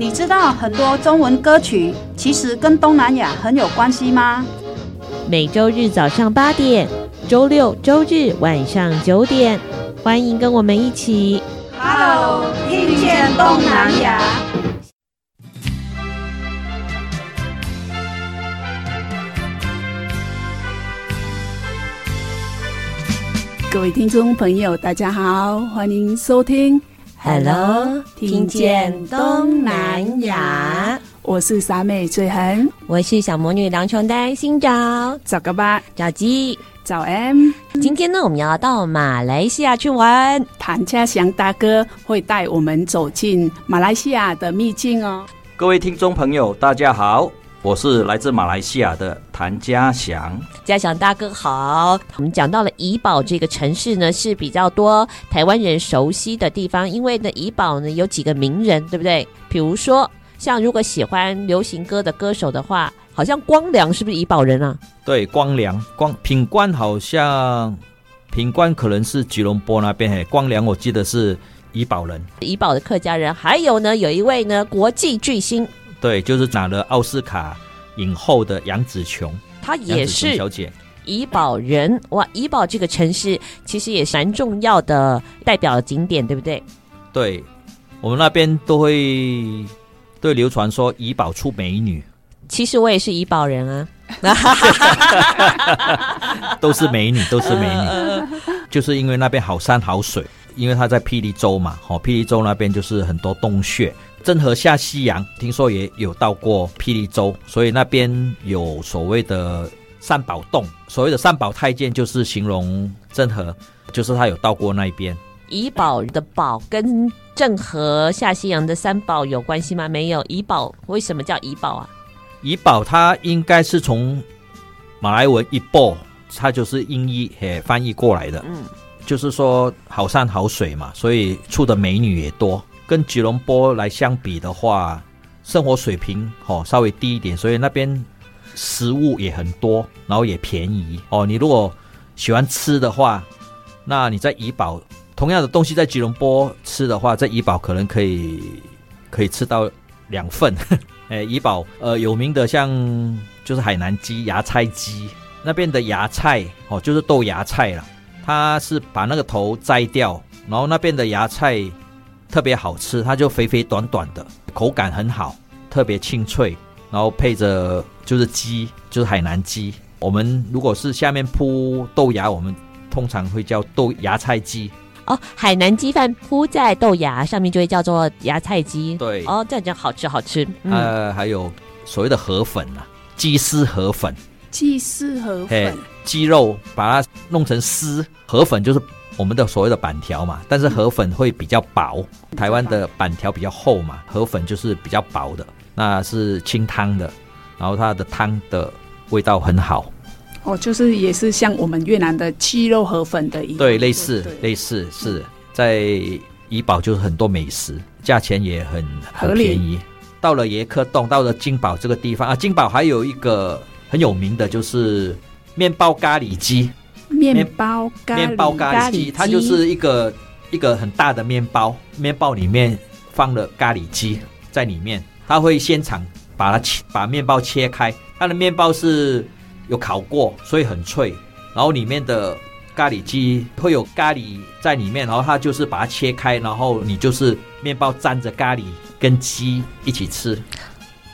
你知道很多中文歌曲其实跟东南亚很有关系吗？每周日早上八点，周六周日晚上九点，欢迎跟我们一起，Hello，听见东南亚。各位听众朋友，大家好，欢迎收听 Hello，听见东南亚。我是傻妹翠痕，我是小魔女梁琼丹，新找找个吧，找鸡早 M。今天呢，我们要到马来西亚去玩，谭家祥大哥会带我们走进马来西亚的秘境哦。各位听众朋友，大家好。我是来自马来西亚的谭家祥，家祥大哥好。我们讲到了怡保这个城市呢，是比较多台湾人熟悉的地方，因为呢，怡保呢有几个名人，对不对？比如说，像如果喜欢流行歌的歌手的话，好像光良是不是怡保人啊？对，光良，光品冠好像品冠可能是吉隆坡那边，嘿，光良我记得是怡保人，怡保的客家人。还有呢，有一位呢国际巨星。对，就是拿了奥斯卡影后的杨紫琼，她也是小姐，怡保人哇！怡保这个城市其实也是蛮重要的代表的景点，对不对？对，我们那边都会都会流传说怡保出美女。其实我也是怡保人啊，都是美女，都是美女，就是因为那边好山好水，因为它在霹雳州嘛，哦，霹雳州那边就是很多洞穴。郑和下西洋，听说也有到过霹雳州，所以那边有所谓的三宝洞。所谓的三宝太监，就是形容郑和，就是他有到过那一边。怡宝的宝跟郑和下西洋的三宝有关系吗？没有。怡宝为什么叫怡宝啊？怡宝它应该是从马来文一波，它就是音译嘿翻译过来的。嗯，就是说好山好水嘛，所以出的美女也多。跟吉隆坡来相比的话，生活水平哦稍微低一点，所以那边食物也很多，然后也便宜哦。你如果喜欢吃的话，那你在怡保同样的东西在吉隆坡吃的话，在怡保可能可以可以吃到两份。哎，怡保呃有名的像就是海南鸡、芽菜鸡，那边的芽菜哦就是豆芽菜了，它是把那个头摘掉，然后那边的芽菜。特别好吃，它就肥肥短短的，口感很好，特别清脆，然后配着就是鸡，就是海南鸡。我们如果是下面铺豆芽，我们通常会叫豆芽菜鸡。哦，海南鸡饭铺在豆芽上面就会叫做芽菜鸡。对，哦，这样讲好吃好吃。嗯、呃，还有所谓的河粉啊，鸡丝河粉。鸡丝河粉，鸡肉把它弄成丝，河粉就是。我们的所谓的板条嘛，但是河粉会比较薄，台湾的板条比较厚嘛，河粉就是比较薄的，那是清汤的，然后它的汤的味道很好。哦，就是也是像我们越南的鸡肉河粉的一样，对，类似类似是在怡保就是很多美食，价钱也很很便宜。到了椰蚵洞，到了金宝这个地方啊，金宝还有一个很有名的就是面包咖喱鸡。面包咖喱，面包咖喱鸡，它就是一个一个很大的面包，面包里面放了咖喱鸡在里面，它会现场把它切，把面包切开，它的面包是有烤过，所以很脆，然后里面的咖喱鸡会有咖喱在里面，然后它就是把它切开，然后你就是面包沾着咖喱跟鸡一起吃。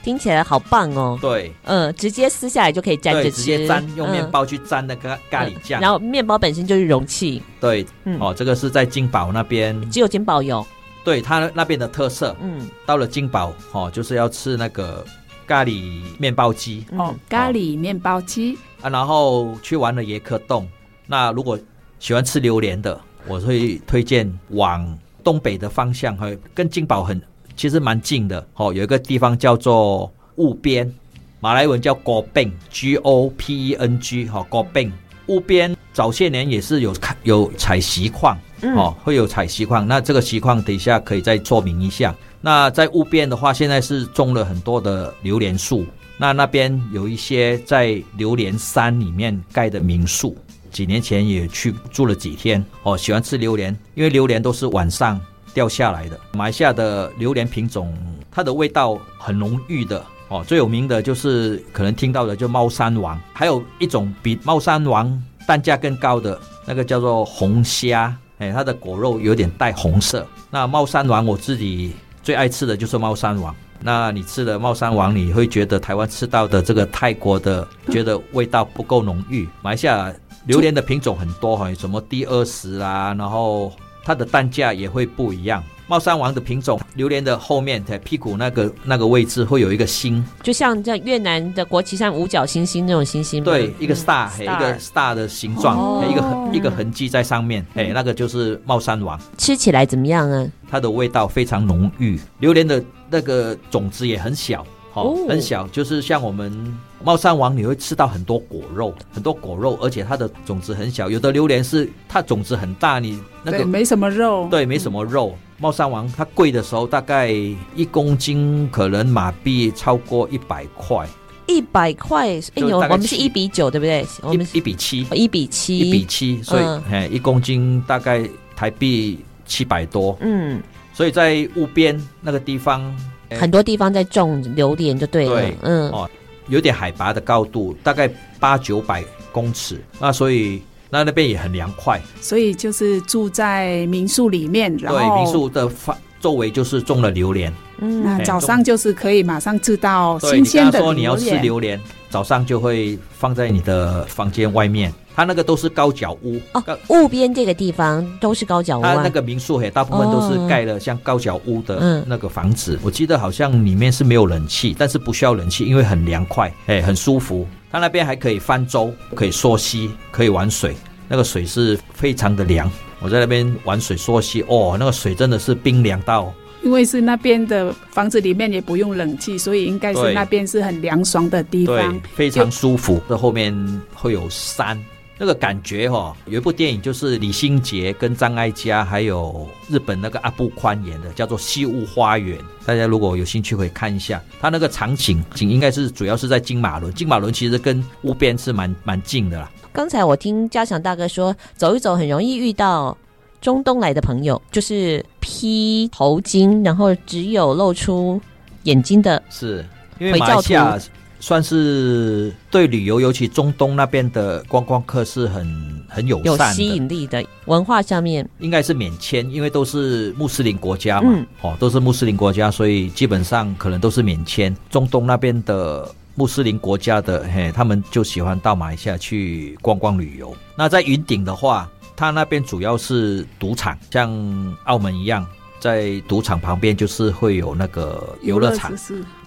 听起来好棒哦！对，嗯，直接撕下来就可以沾着吃，直接沾用面包去沾那个咖喱酱，嗯嗯，然后面包本身就是容器。对，嗯，哦，这个是在金宝那边，只有金宝有，对，它那边的特色。嗯，到了金宝，哦，就是要吃那个咖喱面包鸡。哦，咖喱面包鸡啊，然后去完了椰壳洞。那如果喜欢吃榴莲的，我会推荐往东北的方向，会跟金宝很。其实蛮近的哦。有一个地方叫做雾边，马来文叫 Gopeng，G O P E N G 哈，Gopeng。雾边早些年也是有开有采锡矿哦，会有采锡矿。那这个锡矿等一下可以再说明一下。那在雾边的话，现在是种了很多的榴莲树。那那边有一些在榴莲山里面盖的民宿，几年前也去住了几天哦。喜欢吃榴莲，因为榴莲都是晚上掉下来的。马来西亚的榴莲品种，它的味道很浓郁的哦。最有名的就是可能听到的就猫山王，还有一种比猫山王单价更高的那个叫做红虾，哎，它的果肉有点带红色。那猫山王我自己。最爱吃的就是猫山王。那你吃了猫山王，你会觉得台湾吃到的这个泰国的，觉得味道不够浓郁。马来西亚榴莲的品种很多哈，什么第二十啊，然后它的单价也会不一样。茂山王的品种，榴莲的后面在屁股那个那个位置会有一个星，就像在越南的国旗上五角星星那种星星。对，一个 star，、嗯、一个 star 的形状，哦、一个痕一个痕迹在上面，哎，那个就是茂山王。吃起来怎么样啊？它的味道非常浓郁，榴莲的那个种子也很小，哦，很小，就是像我们。猫山王你会吃到很多果肉，很多果肉，而且它的种子很小。有的榴莲是它种子很大，你那个没什么肉，对，没什么肉。猫山王它贵的时候大概一公斤可能马币超过一百块，一百块。哎呦，我们是一比九，对不对？我们一比七，一比七，一比七，所以哎，一公斤大概台币七百多。嗯，所以在雾边那个地方，很多地方在种榴莲就对了。对，嗯哦。有点海拔的高度，大概八九百公尺，那所以那那边也很凉快，所以就是住在民宿里面，然后对民宿的范周围就是种了榴莲，嗯，那早上就是可以马上吃到新鲜的榴莲。你要吃榴莲，早上就会放在你的房间外面。它那个都是高脚屋哦，雾边这个地方都是高脚屋，啊。它那个民宿嘿，大部分都是盖了像高脚屋的那个房子。哦嗯、我记得好像里面是没有冷气，但是不需要冷气，因为很凉快，哎，很舒服。它那边还可以泛舟，可以溯溪，可以玩水，那个水是非常的凉。我在那边玩水溯溪，哦，那个水真的是冰凉到。因为是那边的房子里面也不用冷气，所以应该是那边是很凉爽的地方，对，非常舒服。这后面会有山。那个感觉哈、哦，有一部电影就是李心洁跟张艾嘉，还有日本那个阿部宽演的，叫做《西屋花园》。大家如果有兴趣，可以看一下。它那个场景景应该是主要是在金马伦，金马伦其实跟屋边是蛮蛮近的啦。刚才我听嘉祥大哥说，走一走很容易遇到中东来的朋友，就是披头巾，然后只有露出眼睛的，是因为马来西亚。算是对旅游，尤其中东那边的观光客是很很友善，有吸引力的。文化上面应该是免签，因为都是穆斯林国家嘛，嗯、哦，都是穆斯林国家，所以基本上可能都是免签。中东那边的穆斯林国家的，嘿，他们就喜欢到马来西亚去逛逛旅游。那在云顶的话，它那边主要是赌场，像澳门一样。在赌场旁边就是会有那个游乐场。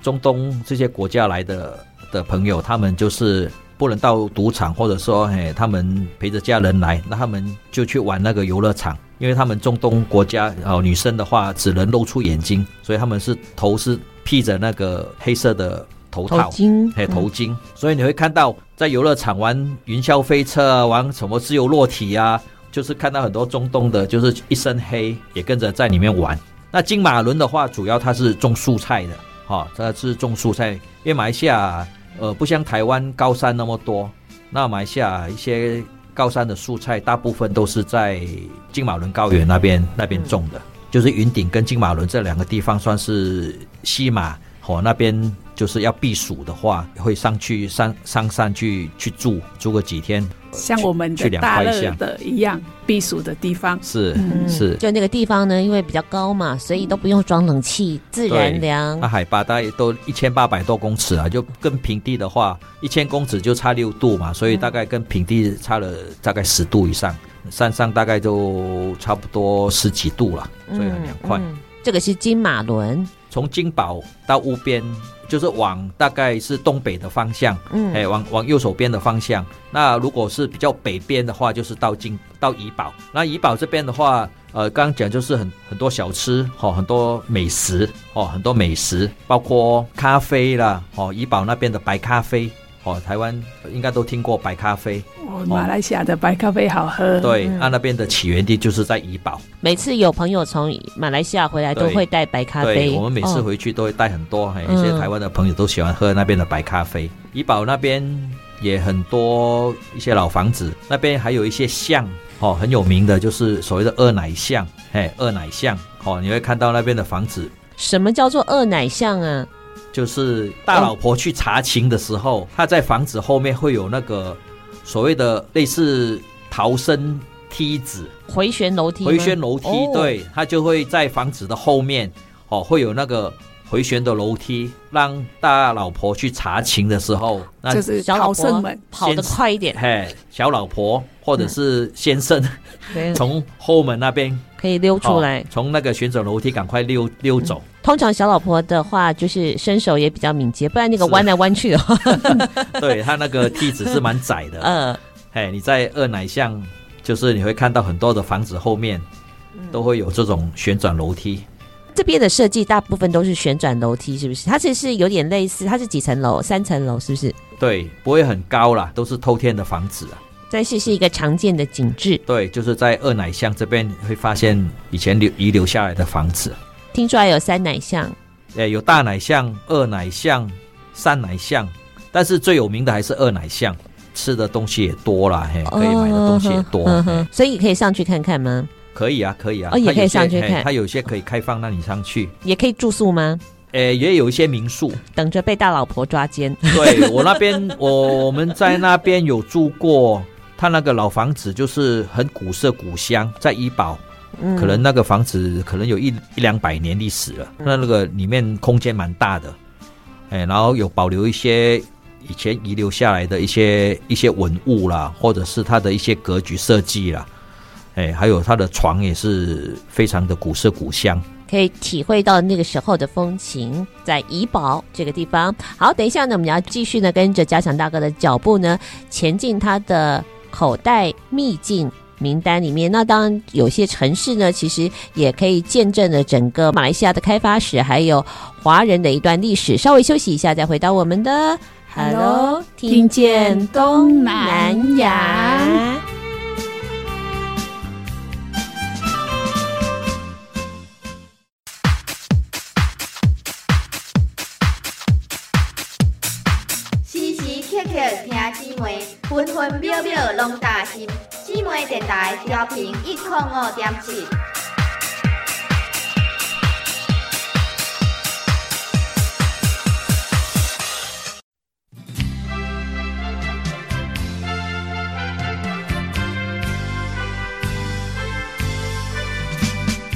中东这些国家来的的朋友，他们就是不能到赌场，或者说，嘿，他们陪着家人来，那他们就去玩那个游乐场。因为他们中东国家哦，女生的话只能露出眼睛，所以他们是头是披着那个黑色的头套，头巾，嘿，头巾。所以你会看到在游乐场玩云霄飞车啊，玩什么自由落体啊。就是看到很多中东的，就是一身黑，也跟着在里面玩。那金马伦的话，主要它是种蔬菜的，哈、哦，它是种蔬菜。因为马来西亚，呃，不像台湾高山那么多，那马来西亚一些高山的蔬菜，大部分都是在金马伦高原那边那边种的，就是云顶跟金马伦这两个地方算是西马，哦，那边。就是要避暑的话，会上去上上山去去住住个几天，像我们的大乐的一样避暑的地方。是、嗯、是，就那个地方呢，因为比较高嘛，所以都不用装冷气，自然凉。那海拔大概都一千八百多公尺啊，就跟平地的话，一千公尺就差六度嘛，所以大概跟平地差了大概十度以上，山上大概就差不多十几度了，所以很凉快。嗯嗯、这个是金马伦，从金宝到乌边。就是往大概是东北的方向，嗯，哎，往往右手边的方向。那如果是比较北边的话，就是到金到怡宝。那怡宝这边的话，呃，刚刚讲就是很很多小吃，哦，很多美食，哦，很多美食，包括咖啡啦，哦，怡宝那边的白咖啡。哦，台湾应该都听过白咖啡。哦，马来西亚的白咖啡好喝。对，它、嗯、那边的起源地就是在怡保。每次有朋友从马来西亚回来，都会带白咖啡。对，我们每次回去都会带很多，还有、哦、一些台湾的朋友都喜欢喝那边的白咖啡。怡、嗯、保那边也很多一些老房子，那边还有一些巷，哦，很有名的就是所谓的二奶巷，哎，二奶巷，哦，你会看到那边的房子。什么叫做二奶巷啊？就是大老婆去查情的时候，她在房子后面会有那个所谓的类似逃生梯子、回旋楼梯、回旋楼梯，对，她就会在房子的后面哦，会有那个回旋的楼梯，让大老婆去查情的时候，那就是小老婆跑得快一点，嘿，小老婆或者是先生从后门那边可以溜出来，从那个旋转楼梯赶快溜溜走。通常小老婆的话，就是身手也比较敏捷，不然那个弯来弯去的话，对，他那个梯子是蛮窄的。嗯，哎，你在二奶巷，就是你会看到很多的房子后面都会有这种旋转楼梯。这边的设计大部分都是旋转楼梯，是不是？它其实是有点类似，它是几层楼？三层楼，是不是？对，不会很高啦，都是透天的房子啊。但是是一个常见的景致。对，就是在二奶巷这边会发现以前留遗留下来的房子。听说还有三奶巷，哎，有大奶巷、二奶巷、三奶巷，但是最有名的还是二奶巷，吃的东西也多啦，嘿，可以买的东西也多，所以可以上去看看吗？可以啊，可以啊，哦，也可以上去看，它有些可以开放，让你上去，也可以住宿吗？诶，也有一些民宿，等着被大老婆抓奸。对，我那边，我我们在那边有住过，他那个老房子就是很古色古香，在怡保。可能那个房子可能有一一两百年历史了，那那个里面空间蛮大的，哎，然后有保留一些以前遗留下来的一些一些文物啦，或者是它的一些格局设计啦，哎，还有它的床也是非常的古色古香，可以体会到那个时候的风情，在怡保这个地方。好，等一下呢，我们要继续呢跟着嘉祥大哥的脚步呢前进他的口袋秘境。名单里面，那当然有些城市呢，其实也可以见证了整个马来西亚的开发史，还有华人的一段历史。稍微休息一下，再回到我们的 Hello，听见东南亚。分分秒秒拢担心，姊妹电台调频一零五点七。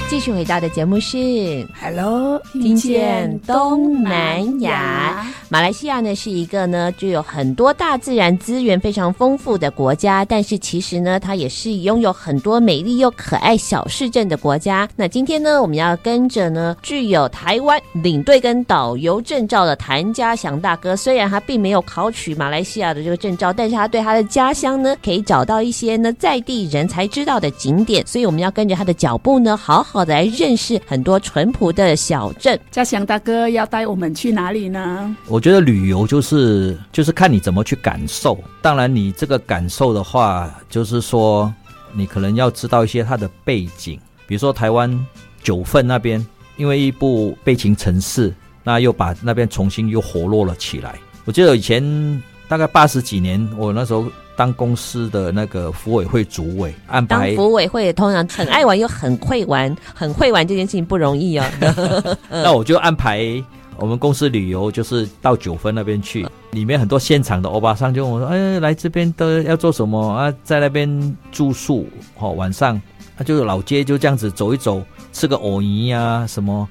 继续回到的节目是 Hello，听见东南亚。马来西亚呢是一个呢具有很多大自然资源非常丰富的国家，但是其实呢它也是拥有很多美丽又可爱小市镇的国家。那今天呢我们要跟着呢具有台湾领队跟导游证照的谭家祥大哥，虽然他并没有考取马来西亚的这个证照，但是他对他的家乡呢可以找到一些呢在地人才知道的景点，所以我们要跟着他的脚步呢好好的来认识很多淳朴的小镇。家祥大哥要带我们去哪里呢？我。我觉得旅游就是就是看你怎么去感受。当然，你这个感受的话，就是说你可能要知道一些它的背景。比如说台湾九份那边，因为一部《悲情城市》，那又把那边重新又活络了起来。我记得以前大概八十几年，我那时候当公司的那个福委会主委，安排当福委会通常很爱玩又很会玩，很会玩这件事情不容易哦。那我就安排。我们公司旅游就是到九份那边去，里面很多现场的欧巴桑就问我说：“哎，来这边都要做什么啊？在那边住宿，哦，晚上，他、啊、就老街就这样子走一走，吃个藕泥呀什么。”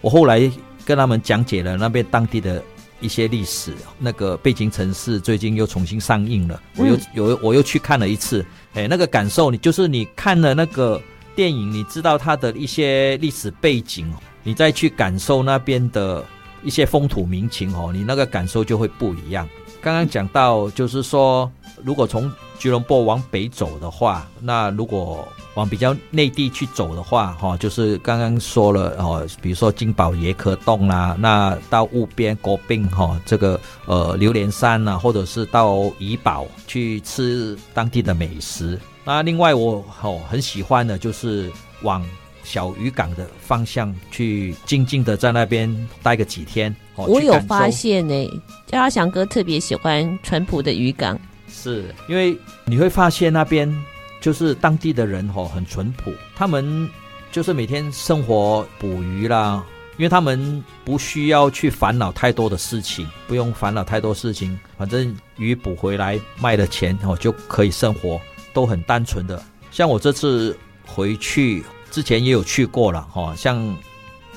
我后来跟他们讲解了那边当地的一些历史。那个《背景城市》最近又重新上映了，我又有我又去看了一次。哎，那个感受，你就是你看了那个电影，你知道它的一些历史背景，你再去感受那边的。一些风土民情哦，你那个感受就会不一样。刚刚讲到就是说，如果从吉隆坡往北走的话，那如果往比较内地去走的话，哈，就是刚刚说了哦，比如说金宝椰壳洞啦，那到雾边国宾哈，这个呃榴莲山呐，或者是到怡保去吃当地的美食。那另外我哦很喜欢的就是往小渔港的方向去，静静的在那边待个几天。我有发现呢，嘉祥哥特别喜欢淳朴的渔港，是因为你会发现那边。就是当地的人吼很淳朴，他们就是每天生活捕鱼啦，因为他们不需要去烦恼太多的事情，不用烦恼太多事情，反正鱼捕回来卖了钱哦就可以生活，都很单纯的。像我这次回去之前也有去过了哈，像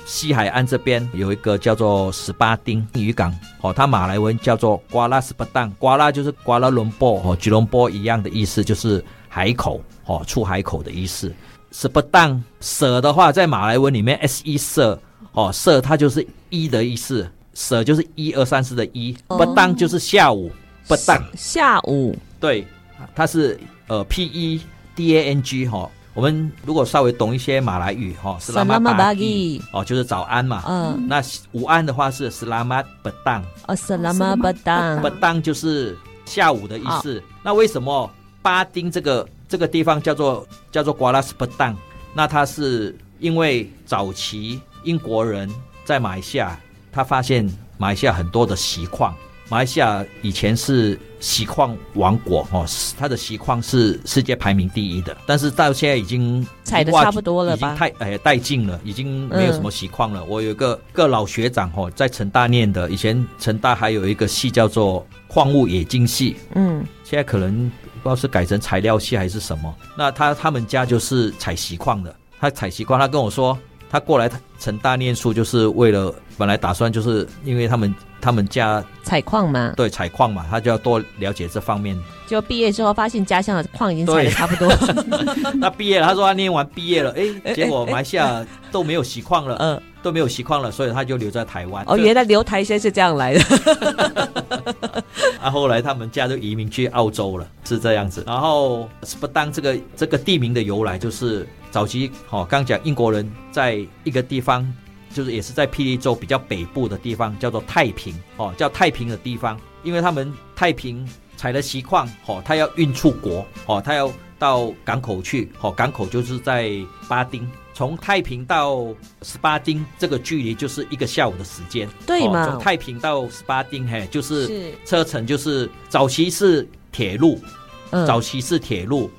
西海岸这边有一个叫做十八丁渔港哦，它马来文叫做瓜拉十八当，瓜拉就是瓜拉伦波哦，吉隆坡一样的意思，就是。海口哦，出海口的意思。是不当舍的话，在马来文里面，s 一舍哦，舍它就是一的意思，舍就是一二三四的一，不当就是下午，不当下午，对，它是呃 p e d a n g 哈。我们如果稍微懂一些马来语哈，是拉玛巴吉哦，就是早安嘛。嗯，那午安的话是 selamat petang 哦，selamat petang，petang 就是下午的意思。那为什么？巴丁这个这个地方叫做叫做瓜拉斯不当，那它是因为早期英国人在马来西亚，他发现马来西亚很多的锡矿，马来西亚以前是锡矿王国哦，它的锡矿是世界排名第一的，但是到现在已经采的差不多了吧？已经太哎殆尽了，已经没有什么锡矿了。嗯、我有一个个老学长哦，在成大念的，以前成大还有一个系叫做矿物冶金系，嗯，现在可能。不知道是改成材料系还是什么，那他他们家就是采锡矿的。他采锡矿，他跟我说，他过来成大念书就是为了，本来打算就是因为他们他们家采矿嘛，对，采矿嘛，他就要多了解这方面。就毕业之后发现家乡的矿已经采的差不多。那毕业了，他说他念完毕业了，哎，结果马来西亚都没有锡矿了，嗯，都没有锡矿了，所以他就留在台湾。哦，原来留台先是这样来的。啊，后来他们家就移民去澳洲了，是这样子。然后不当这个这个地名的由来，就是早期哦，刚讲英国人在一个地方，就是也是在霹雳州比较北部的地方，叫做太平哦，叫太平的地方，因为他们太平。采了锡矿，哦，他要运出国，哦，他要到港口去，哦，港口就是在巴丁，从太平到十八丁这个距离就是一个下午的时间，对吗？从太平到十八丁，嘿，就是车程就是早期是铁路，嗯，早期是铁路，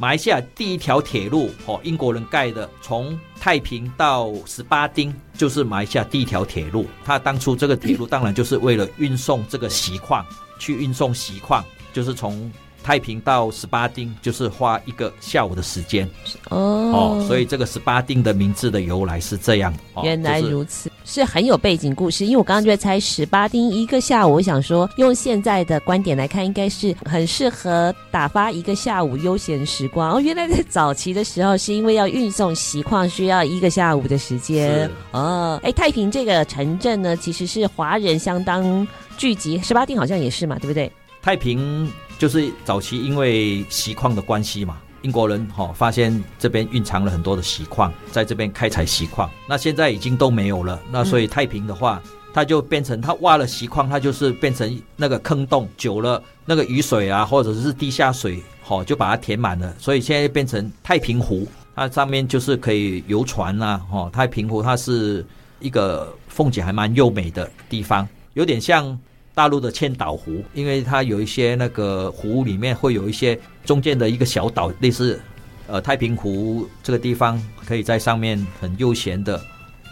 马来西亚第一条铁路，哦，英国人盖的，从太平到十八丁就是马来西亚第一条铁路，他当初这个铁路当然就是为了运送这个锡矿。去运送锡矿，就是从太平到十八丁，就是花一个下午的时间。哦，哦，所以这个十八丁的名字的由来是这样。哦、原来如此，是很有背景故事。因为我刚刚就在猜十八丁一个下午，我想说用现在的观点来看，应该是很适合打发一个下午悠闲时光。哦，原来在早期的时候，是因为要运送锡矿，需要一个下午的时间。哦，哎，太平这个城镇呢，其实是华人相当。聚集十八丁好像也是嘛，对不对？太平就是早期因为锡矿的关系嘛，英国人哈、哦、发现这边蕴藏了很多的锡矿，在这边开采锡矿。那现在已经都没有了，那所以太平的话，它就变成它挖了锡矿，它就是变成那个坑洞，久了那个雨水啊，或者是地下水，好、就把它填满了，所以现在变成太平湖，它上面就是可以游船啊，哈、太平湖它是一个风景还蛮优美的地方，有点像。大陆的千岛湖，因为它有一些那个湖里面会有一些中间的一个小岛，类似呃太平湖这个地方，可以在上面很悠闲的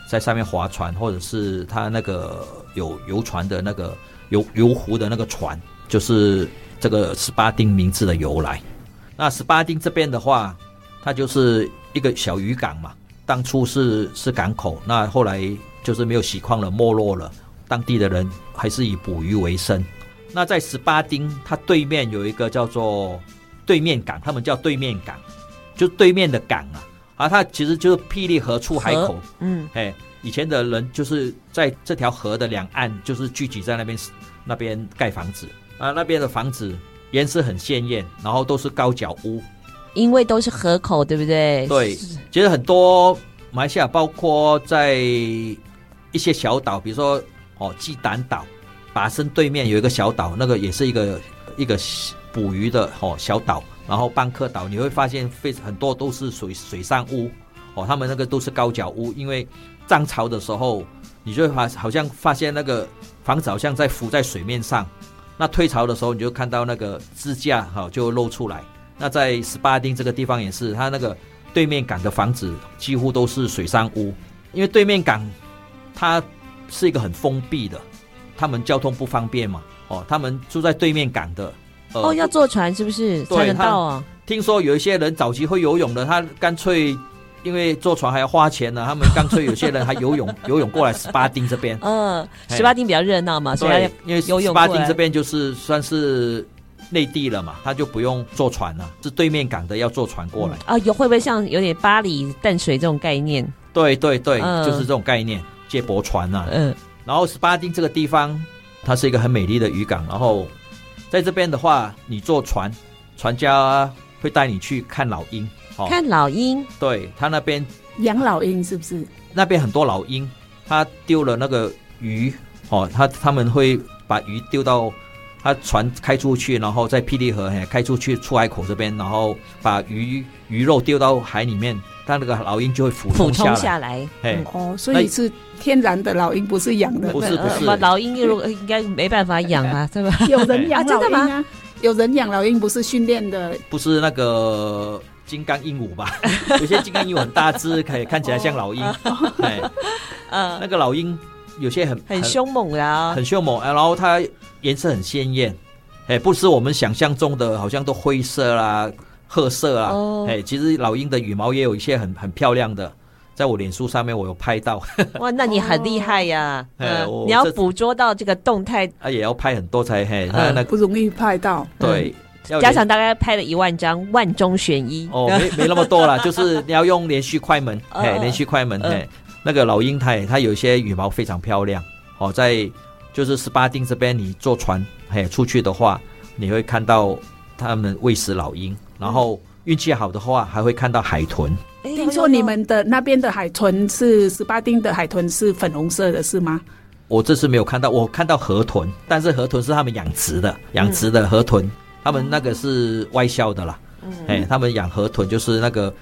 在上面划船，或者是它那个有游船的那个游游湖的那个船，就是这个十八丁名字的由来。那十八丁这边的话，它就是一个小渔港嘛，当初是是港口，那后来就是没有锡矿了，没落了。当地的人还是以捕鱼为生。那在十八丁，它对面有一个叫做对面港，他们叫对面港，就对面的港啊。啊，它其实就是霹雳河出海口。嗯，哎，以前的人就是在这条河的两岸，就是聚集在那边那边盖房子啊，那边的房子颜色很鲜艳，然后都是高脚屋，因为都是河口，对不对？对，其实很多马来西亚，包括在一些小岛，比如说哦，鸡胆岛、拔升对面有一个小岛，那个也是一个一个捕鱼的哦小岛，然后班克岛，你会发现非很多都是水水上屋哦，他们那个都是高脚屋，因为涨潮的时候，你就会发好像发现那个房子好像在浮在水面上，那退潮的时候，你就看到那个支架哈就露出来。那在斯巴丁这个地方也是，它那个对面港的房子几乎都是水上屋，因为对面港它是一个很封闭的，他们交通不方便嘛。哦，他们住在对面港的，呃、哦，要坐船是不是才能到啊？听说有一些人早期会游泳的，他干脆。因为坐船还要花钱呢，他们干脆有些人还游泳 游泳过来十八丁这边。嗯，十八丁比较热闹嘛，所以因为十八丁这边就是算是内地了嘛，他就不用坐船了，是对面港的要坐船过来。啊、嗯，有会不会像有点巴黎淡水这种概念？对对对，嗯、就是这种概念，接驳船啊。嗯，然后斯巴丁这个地方，它是一个很美丽的渔港，然后在这边的话，你坐船，船家会带你去看老鹰。看老鹰，对，他那边养老鹰是不是？那边很多老鹰，他丢了那个鱼，哦，他他们会把鱼丢到他船开出去，然后在霹雳河开出去出海口这边，然后把鱼鱼肉丢到海里面，他那个老鹰就会俯冲下来。下来嘿，哦，所以是天然的老鹰，不是养的。不是不是，老鹰如果应该没办法养啊，对吧？有人养老鹰啊？有人养老鹰，不是训练的，不是那个。金刚鹦鹉吧，有些金刚鹦鹉很大只，可以看起来像老鹰。哎，那个老鹰有些很很凶猛啊，很凶猛。然后它颜色很鲜艳，哎，不是我们想象中的，好像都灰色啦、褐色啊。哎，其实老鹰的羽毛也有一些很很漂亮的，在我脸书上面我有拍到。哇，那你很厉害呀！哎，你要捕捉到这个动态，啊，也要拍很多才嘿，那不容易拍到。对。加上大概拍了一万张，万中选一。哦，没没那么多了，就是你要用连续快门，哎、呃，连续快门，哎、呃，那个老鹰它它有一些羽毛非常漂亮。哦，在就是斯巴丁这边，你坐船嘿出去的话，你会看到他们喂食老鹰，然后运气好的话还会看到海豚。听说你们的那边的海豚是十八丁的海豚是粉红色的，是吗？我这次没有看到，我看到河豚，但是河豚是他们养殖的，养殖的河豚。嗯。他们那个是外销的啦，嗯，哎，他们养河豚就是那个，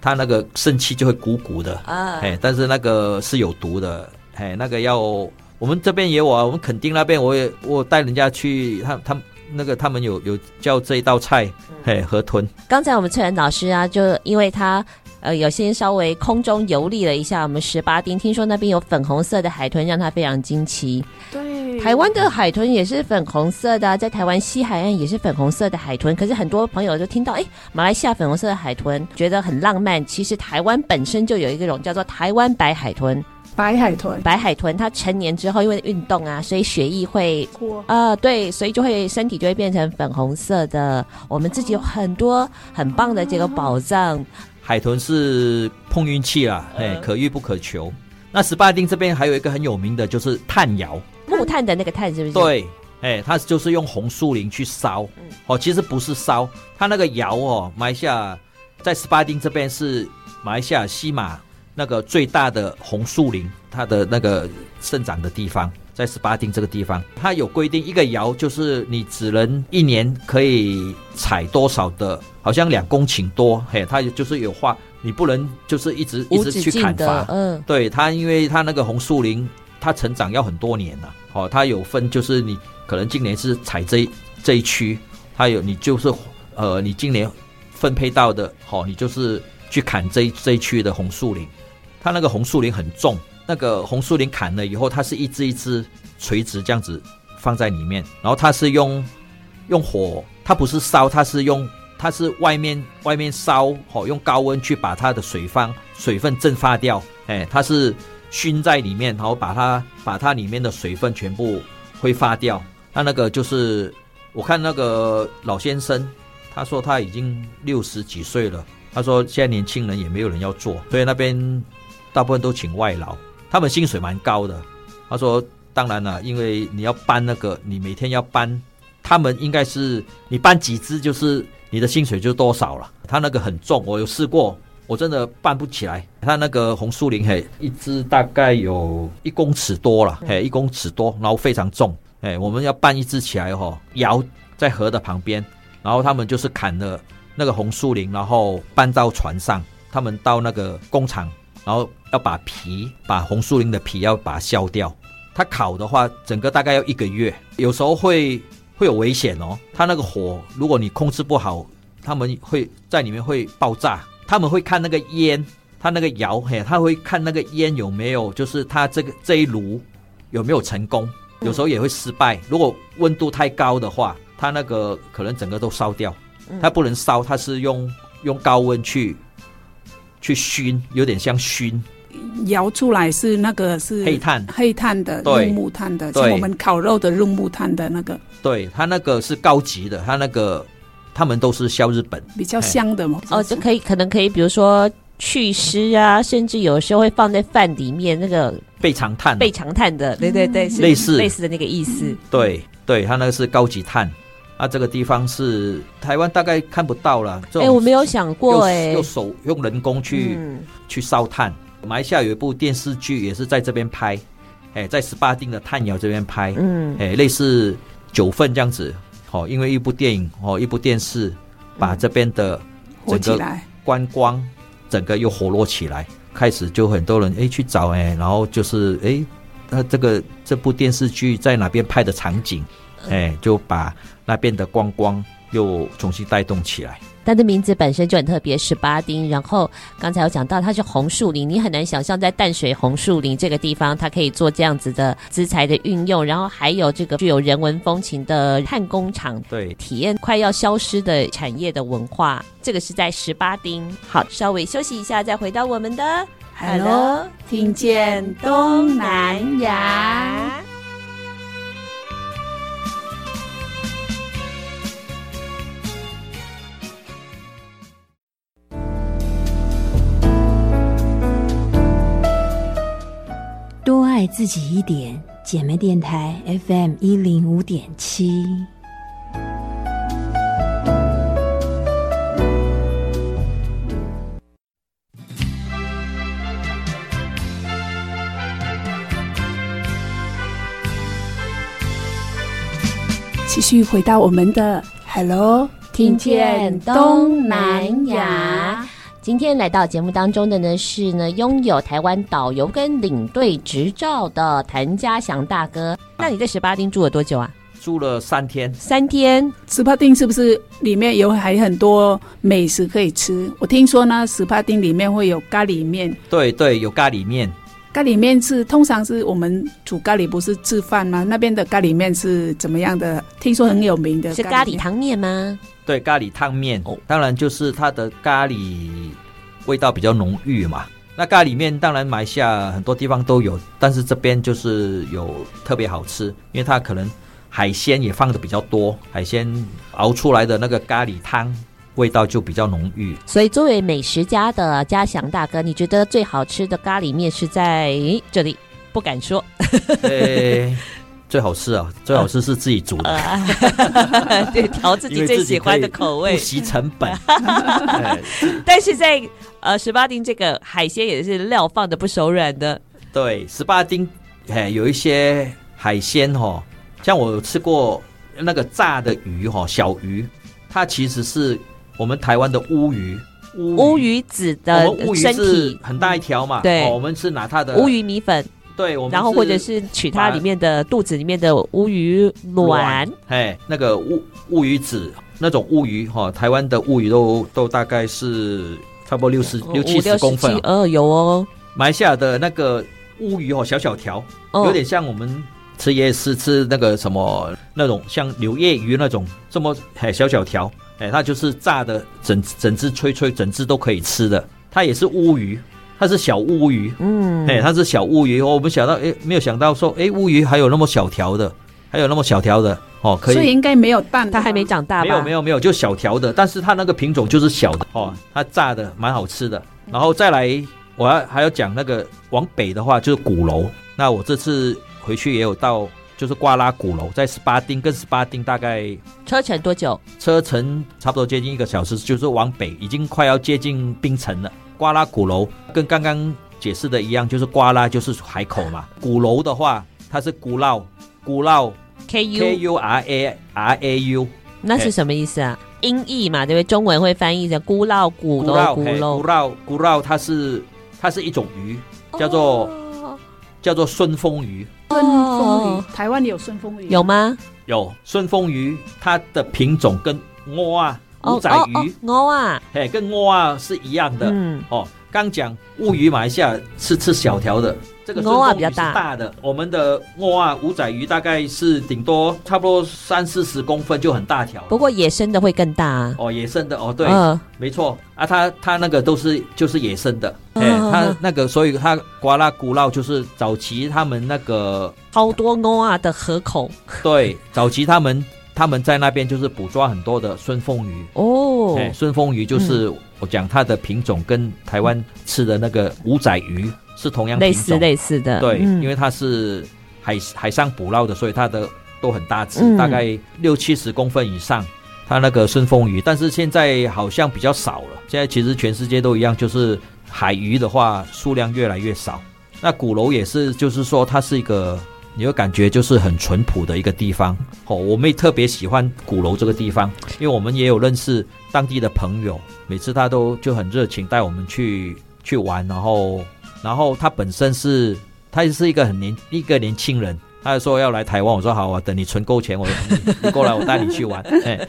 它那个肾气就会鼓鼓的。啊，哎，但是那个是有毒的，哎，那个要我们这边也有啊，我们垦丁那边我也我带人家去，他他那个他们有有叫这一道菜，嘿，河豚。刚才我们翠兰老师啊，就因为他。呃，有先稍微空中游历了一下我们十八丁，听说那边有粉红色的海豚，让他非常惊奇。对，台湾的海豚也是粉红色的，在台湾西海岸也是粉红色的海豚。可是很多朋友就听到，哎，马来西亚粉红色的海豚，觉得很浪漫。其实台湾本身就有一个种叫做台湾白海豚。白海豚，白海豚，它成年之后因为运动啊，所以血液会，啊、呃，对，所以就会身体就会变成粉红色的。我们自己有很多很棒的这个宝藏。海豚是碰运气啦，哎，可遇不可求。那十八丁这边还有一个很有名的，就是炭窑，木炭的那个炭是不是？对，哎，它就是用红树林去烧。哦，其实不是烧，它那个窑哦，马来西亚在十八丁这边是马来西亚西马那个最大的红树林，它的那个生长的地方。在十八丁这个地方，它有规定，一个窑就是你只能一年可以采多少的，好像两公顷多，嘿，它就是有划，你不能就是一直一直去砍伐，嗯，对，它因为它那个红树林，它成长要很多年了，哦，它有分，就是你可能今年是采这一这一区，它有你就是呃，你今年分配到的，哦，你就是去砍这一这一区的红树林，它那个红树林很重。那个红树林砍了以后，它是一只一只垂直这样子放在里面，然后它是用用火，它不是烧，它是用它是外面外面烧，哦，用高温去把它的水方水分蒸发掉，哎，它是熏在里面，然后把它把它里面的水分全部挥发掉。那那个就是我看那个老先生，他说他已经六十几岁了，他说现在年轻人也没有人要做，所以那边大部分都请外劳。他们薪水蛮高的。他说，当然了，因为你要搬那个，你每天要搬，他们应该是你搬几只，就是你的薪水就多少了。他那个很重，我有试过，我真的搬不起来。他那个红树林，嘿，一只大概有一公尺多了，嘿，一公尺多，然后非常重，哎，我们要搬一只起来哈，摇在河的旁边，然后他们就是砍了那个红树林，然后搬到船上。他们到那个工厂，然后要把皮，把红树林的皮要把它削掉。它烤的话，整个大概要一个月，有时候会会有危险哦。它那个火，如果你控制不好，他们会在里面会爆炸。他们会看那个烟，他那个窑嘿，他会看那个烟有没有，就是他这个这一炉有没有成功。有时候也会失败。如果温度太高的话，它那个可能整个都烧掉。它不能烧，它是用用高温去。去熏，有点像熏，摇出来是那个是黑炭，黑炭的，用木炭的，像我们烤肉的用木炭的那个。对，它那个是高级的，它那个他们都是销日本，比较香的嘛。哦，就可以，可能可以，比如说祛湿啊，甚至有时候会放在饭里面那个备长炭，备长炭的，对对对，类似类似的那个意思。对对，它那个是高级炭。啊，这个地方是台湾大概看不到了。哎、欸，我没有想过哎、欸，用手用人工去、嗯、去烧炭。马来西亚有一部电视剧也是在这边拍，哎、欸，在十八丁的炭窑这边拍，嗯，哎、欸，类似九份这样子。哦，因为一部电影哦，一部电视把这边的整个观光整个又活络起来，开始就很多人哎、欸、去找哎、欸，然后就是哎，那、欸、这个这部电视剧在哪边拍的场景，哎、欸，就把。那边的观光又重新带动起来。它的名字本身就很特别，十八丁。然后刚才有讲到它是红树林，你很难想象在淡水红树林这个地方，它可以做这样子的资材的运用。然后还有这个具有人文风情的炭工厂，对，体验快要消失的产业的文化。这个是在十八丁。好，稍微休息一下，再回到我们的 Hello，听见东南亚。爱自己一点，姐妹电台 FM 一零五点七。继续回到我们的 Hello，听见东南亚。今天来到节目当中的呢是呢拥有台湾导游跟领队执照的谭家祥大哥。那你在十八丁住了多久啊？住了三天。三天。十八丁是不是里面有还很多美食可以吃？我听说呢，十八丁里面会有咖喱面。对对，有咖喱面。咖喱面是通常是我们煮咖喱不是吃饭吗？那边的咖喱面是怎么样的？听说很有名的。是咖喱汤面吗？对，咖喱汤面，哦，当然就是它的咖喱味道比较浓郁嘛。那咖喱面当然马来西亚很多地方都有，但是这边就是有特别好吃，因为它可能海鲜也放的比较多，海鲜熬出来的那个咖喱汤味道就比较浓郁。所以作为美食家的嘉祥大哥，你觉得最好吃的咖喱面是在这里？不敢说。对最好吃啊！最好吃是自己煮的，呃、对，调自己最喜欢的口味，不惜成本。但是在呃十八丁这个海鲜也是料放的不手软的。对，十八丁哎，有一些海鲜哈、哦，像我有吃过那个炸的鱼哈，小鱼，它其实是我们台湾的乌鱼，乌鱼，乌鱼子的身体。很大一条嘛，对、哦，我们是拿它的乌鱼米粉。对，我们然后或者是取它里面的肚子里面的乌鱼卵，哎，那个乌乌鱼子那种乌鱼哈，台湾的乌鱼都都大概是差不多六十六七十公分，呃，有哦。埋下的那个乌鱼哦，小小条，有点像我们吃夜市吃那个什么那种像柳叶鱼那种这么哎小小条，哎，它就是炸的整整只吹吹，整只都可以吃的，它也是乌鱼。它是小乌鱼，嗯，哎，它是小乌鱼。我们想到，哎，没有想到说，哎，乌鱼还有那么小条的，还有那么小条的，哦，可以。所以应该没有蛋，它还没长大吧？没有，没有，没有，就小条的。但是它那个品种就是小的，哦，它炸的蛮好吃的。然后再来我要还要讲那个往北的话就是鼓楼。那我这次回去也有到，就是瓜拉鼓楼，在斯巴丁跟斯巴丁大概车程多久？车程差不多接近一个小时，就是往北，已经快要接近冰城了。瓜拉鼓楼跟刚刚解释的一样，就是瓜拉就是海口嘛。鼓楼的话，它是古老古老 K U K U R A R A U，那是什么意思啊？音译嘛，对不对？中文会翻译成古老古楼古楼古老古老，它是它是一种鱼，叫做、哦、叫做顺风鱼。顺风鱼，台湾有顺风鱼有吗？有顺风鱼，它的品种跟蛙啊乌仔鱼。乌啊，嘿，跟乌啊是一样的。嗯。哦，刚讲乌鱼，马来西亚是吃小条的。这个鳄啊比较大，大的，我们的鳄啊五仔鱼大概是顶多差不多三四十公分就很大条，不过野生的会更大啊。哦，野生的哦，对，呃、没错。啊，它它那个都是就是野生的，哎、呃，它那个所以它瓜拉古老就是早期他们那个好多鳄啊的河口，对，早期他们他们在那边就是捕捉很多的顺风鱼哦，哎，顺风鱼就是、嗯、我讲它的品种跟台湾吃的那个五仔鱼。是同样类似类似的，对，嗯、因为它是海海上捕捞的，所以它的都很大只，嗯、大概六七十公分以上。它那个顺风鱼，但是现在好像比较少了。现在其实全世界都一样，就是海鱼的话数量越来越少。那鼓楼也是，就是说它是一个，你会感觉就是很淳朴的一个地方。哦，我们也特别喜欢鼓楼这个地方，因为我们也有认识当地的朋友，每次他都就很热情带我们去去玩，然后。然后他本身是，他也是一个很年一个年轻人，他就说要来台湾，我说好啊，等你存够钱，我你，你过来，我带你去玩。哎，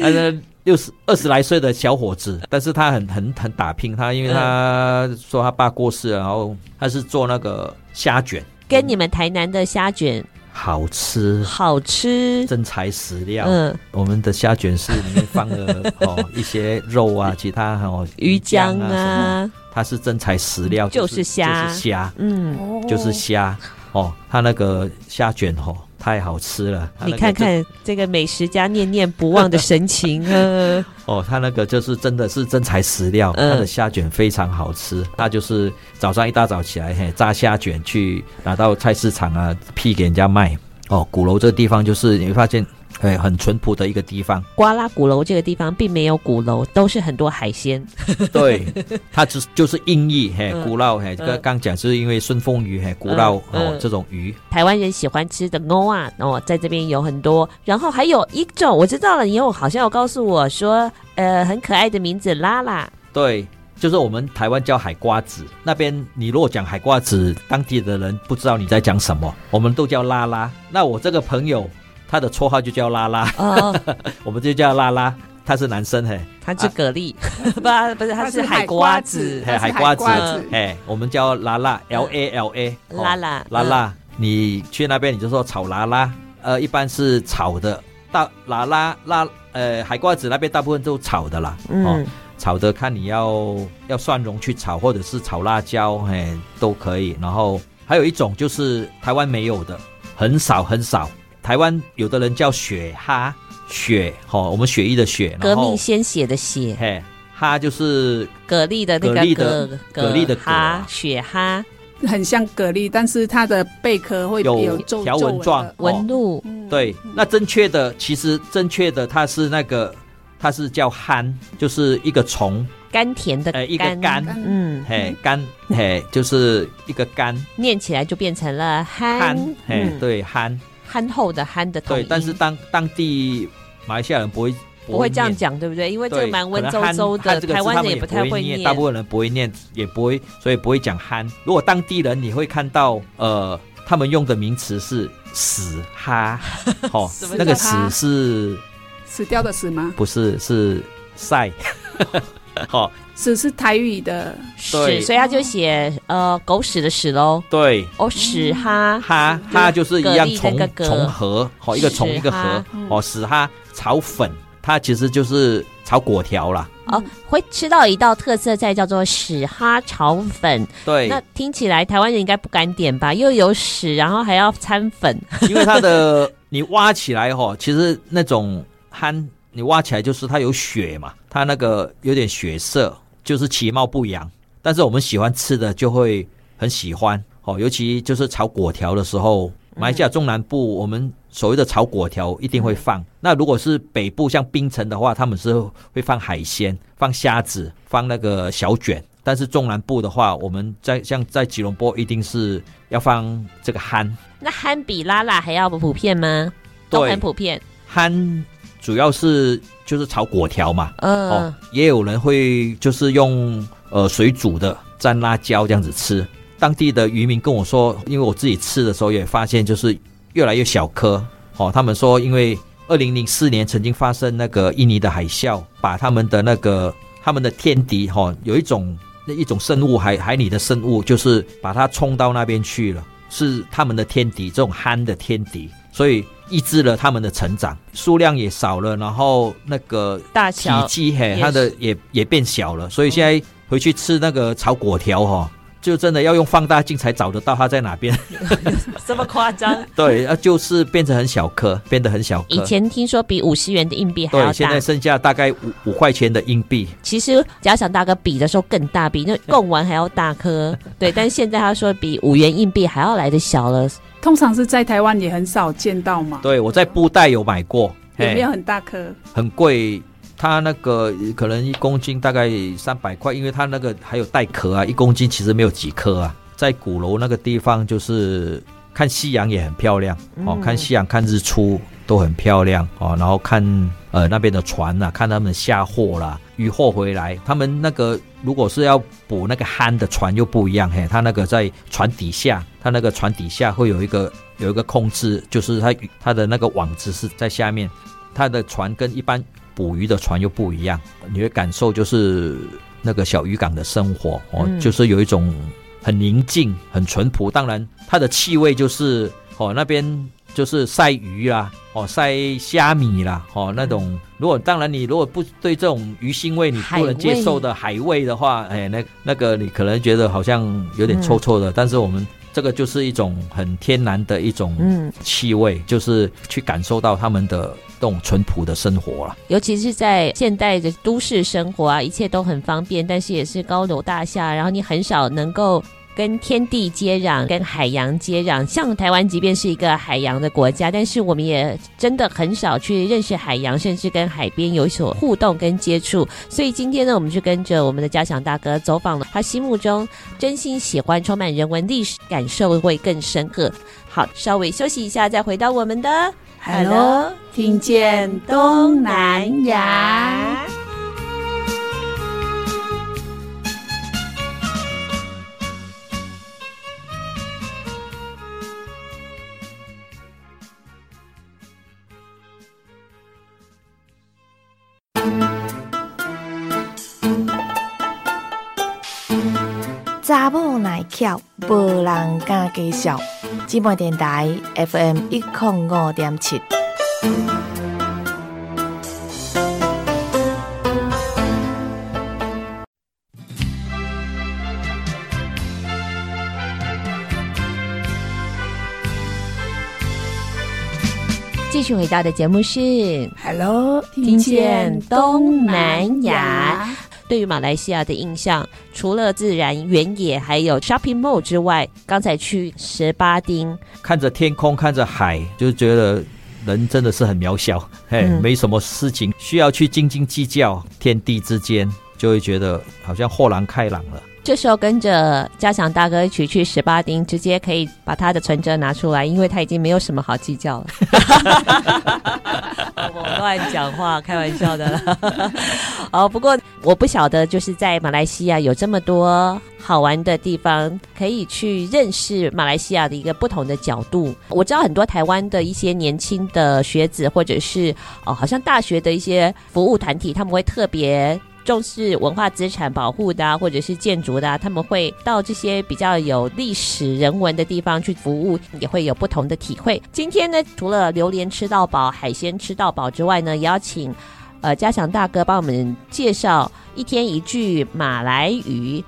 那个六十二十来岁的小伙子，但是他很很很打拼，他因为他说他爸过世了，然后他是做那个虾卷，跟你们台南的虾卷好吃，好吃，真材实料。嗯，我们的虾卷是里面放了 哦一些肉啊，其他哦鱼浆啊。它是真材实料，就是虾，就是虾，嗯，就是虾哦。它那个虾卷哦，太好吃了。你看看这个美食家念念不忘的神情啊！哦，他那个就是真的是真材实料，他的虾卷非常好吃。他就是早上一大早起来，嘿，炸虾卷去拿到菜市场啊，批给人家卖。哦，鼓楼这个地方就是你会发现。哎，很淳朴的一个地方。瓜拉鼓楼这个地方并没有鼓楼，都是很多海鲜。对，它只就是音译，嘿，鼓楼，嘿，刚刚讲是因为顺风鱼，嘿，鼓楼哦，这种鱼。台湾人喜欢吃的欧啊，哦，在这边有很多。然后还有一种我知道了，以后好像有告诉我说，呃，很可爱的名字拉拉。对，就是我们台湾叫海瓜子，那边你如果讲海瓜子，当地的人不知道你在讲什么，我们都叫拉拉。那我这个朋友。他的绰号就叫拉拉，哦、我们就叫拉拉。他是男生嘿，他是蛤蜊，啊、不 不是，他是海瓜子，海瓜子，哎，我们叫拉拉，L A L A，拉拉。拉拉。你去那边你就说炒拉拉，呃，一般是炒的，大拉拉拉，呃，海瓜子那边大部分都炒的啦，嗯、哦，炒的看你要要蒜蓉去炒，或者是炒辣椒，嘿，都可以。然后还有一种就是台湾没有的，很少很少。台湾有的人叫雪蛤，雪哈，我们血液的血，革命鲜血的血，嘿，哈就是蛤蜊的那个蛤蛤蜊的蛤，雪蛤很像蛤蜊，但是它的贝壳会有条纹状纹路。对，那正确的其实正确的它是那个，它是叫憨，就是一个虫，甘甜的，呃，一个甘，嗯，嘿，甘，嘿，就是一个甘，念起来就变成了憨，嘿，对，蚶。憨厚的憨的对，但是当当地马来西亚人不会不会这样讲，对不对？因为这个蛮温州州的，台湾人也不太会念，大部分人不会念，也不会，所以不会讲憨。如果当地人，你会看到，呃，他们用的名词是死哈，哦，那个死是死掉的死吗？不是，是晒。好，屎是台语的屎，所以他就写呃狗屎的屎喽。对，哦屎哈哈哈就是一样重重合，好一个重一个合，哦屎哈炒粉，它其实就是炒果条啦。哦，会吃到一道特色菜叫做屎哈炒粉。对，那听起来台湾人应该不敢点吧？又有屎，然后还要掺粉，因为它的你挖起来哈，其实那种憨。你挖起来就是它有血嘛，它那个有点血色，就是其貌不扬。但是我们喜欢吃的就会很喜欢哦，尤其就是炒粿条的时候，马来西亚中南部我们所谓的炒粿条一定会放。那如果是北部像槟城的话，他们是会放海鲜、放虾子、放那个小卷。但是中南部的话，我们在像在吉隆坡一定是要放这个憨。那憨比拉拉还要不普遍吗？都很普遍。憨主要是就是炒粿条嘛，嗯、哦，也有人会就是用呃水煮的蘸辣椒这样子吃。当地的渔民跟我说，因为我自己吃的时候也发现就是越来越小颗。哦，他们说因为二零零四年曾经发生那个印尼的海啸，把他们的那个他们的天敌哈、哦、有一种。那一种生物，海海里的生物，就是把它冲到那边去了，是他们的天敌，这种憨的天敌，所以抑制了他们的成长，数量也少了，然后那个大体积嘿，它的也也变小了，所以现在回去吃那个炒果条哈。就真的要用放大镜才找得到它在哪边，这么夸张？对，啊，就是变成很小颗，变得很小颗。以前听说比五十元的硬币还要大，对，现在剩下大概五五块钱的硬币。其实假想大哥比的时候更大，比那贡丸还要大颗。对，但是现在他说比五元硬币还要来的小了。通常是在台湾也很少见到嘛。对，我在布袋有买过，有没有很大颗？很贵。它那个可能一公斤大概三百块，因为它那个还有带壳啊，一公斤其实没有几颗啊。在鼓楼那个地方，就是看夕阳也很漂亮哦，看夕阳、看日出都很漂亮哦。然后看呃那边的船呐、啊，看他们下货啦，渔货回来，他们那个如果是要捕那个憨的船又不一样嘿，它那个在船底下，它那个船底下会有一个有一个控制，就是它它的那个网子是在下面，它的船跟一般。捕鱼的船又不一样，你会感受就是那个小渔港的生活哦，嗯、就是有一种很宁静、很淳朴。当然，它的气味就是哦，那边就是晒鱼啦，哦晒虾米啦，哦那种。如果当然你如果不对这种鱼腥味你不能接受的海味的话，哎，那那个你可能觉得好像有点臭臭的。嗯、但是我们这个就是一种很天然的一种气味，嗯、就是去感受到他们的。这种淳朴的生活了，尤其是在现代的都市生活啊，一切都很方便，但是也是高楼大厦，然后你很少能够跟天地接壤，跟海洋接壤。像台湾，即便是一个海洋的国家，但是我们也真的很少去认识海洋，甚至跟海边有所互动跟接触。所以今天呢，我们就跟着我们的嘉祥大哥走访了他心目中真心喜欢、充满人文历史感受会更深刻。好，稍微休息一下，再回到我们的。Hello，听见东南亚。查某耐巧，无人敢介绍。姊妹电台 FM 一零五点七。继续回到的节目是 Hello，听见东南亚。对于马来西亚的印象，除了自然原野还有 shopping mall 之外，刚才去十八丁，看着天空，看着海，就觉得人真的是很渺小，嘿，嗯、没什么事情需要去斤斤计较，天地之间就会觉得好像豁然开朗了。这时候跟着嘉祥大哥一起去十八丁，直接可以把他的存折拿出来，因为他已经没有什么好计较了。我乱讲话，开玩笑的了。哦，不过我不晓得，就是在马来西亚有这么多好玩的地方，可以去认识马来西亚的一个不同的角度。我知道很多台湾的一些年轻的学子，或者是哦，好像大学的一些服务团体，他们会特别。重视文化资产保护的，或者是建筑的，他们会到这些比较有历史人文的地方去服务，也会有不同的体会。今天呢，除了榴莲吃到饱、海鲜吃到饱之外呢，也要请呃嘉祥大哥帮我们介绍一天一句马来语。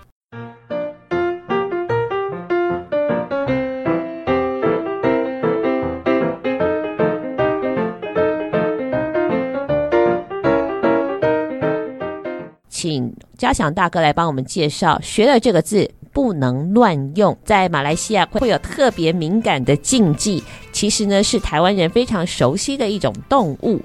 请嘉祥大哥来帮我们介绍，学了这个字不能乱用，在马来西亚会有特别敏感的禁忌。其实呢，是台湾人非常熟悉的一种动物，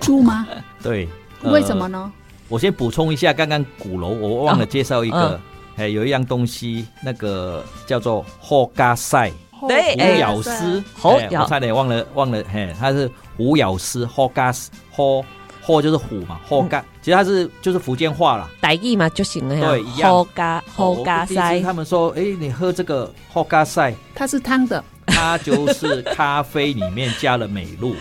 猪吗？对，为什么呢？我先补充一下，刚刚鼓楼我忘了介绍一个，哦哎，有一样东西，那个叫做霍嘎塞，对，虎咬丝，我差点忘了忘了，嘿，它是虎咬丝，霍嘎斯，霍霍就是虎嘛，霍嘎，其实它是就是福建话啦，傣语嘛就行了呀，对，一样，霍嘎霍嘎塞，他们说，哎，你喝这个霍嘎塞，它是汤的，它就是咖啡里面加了美露，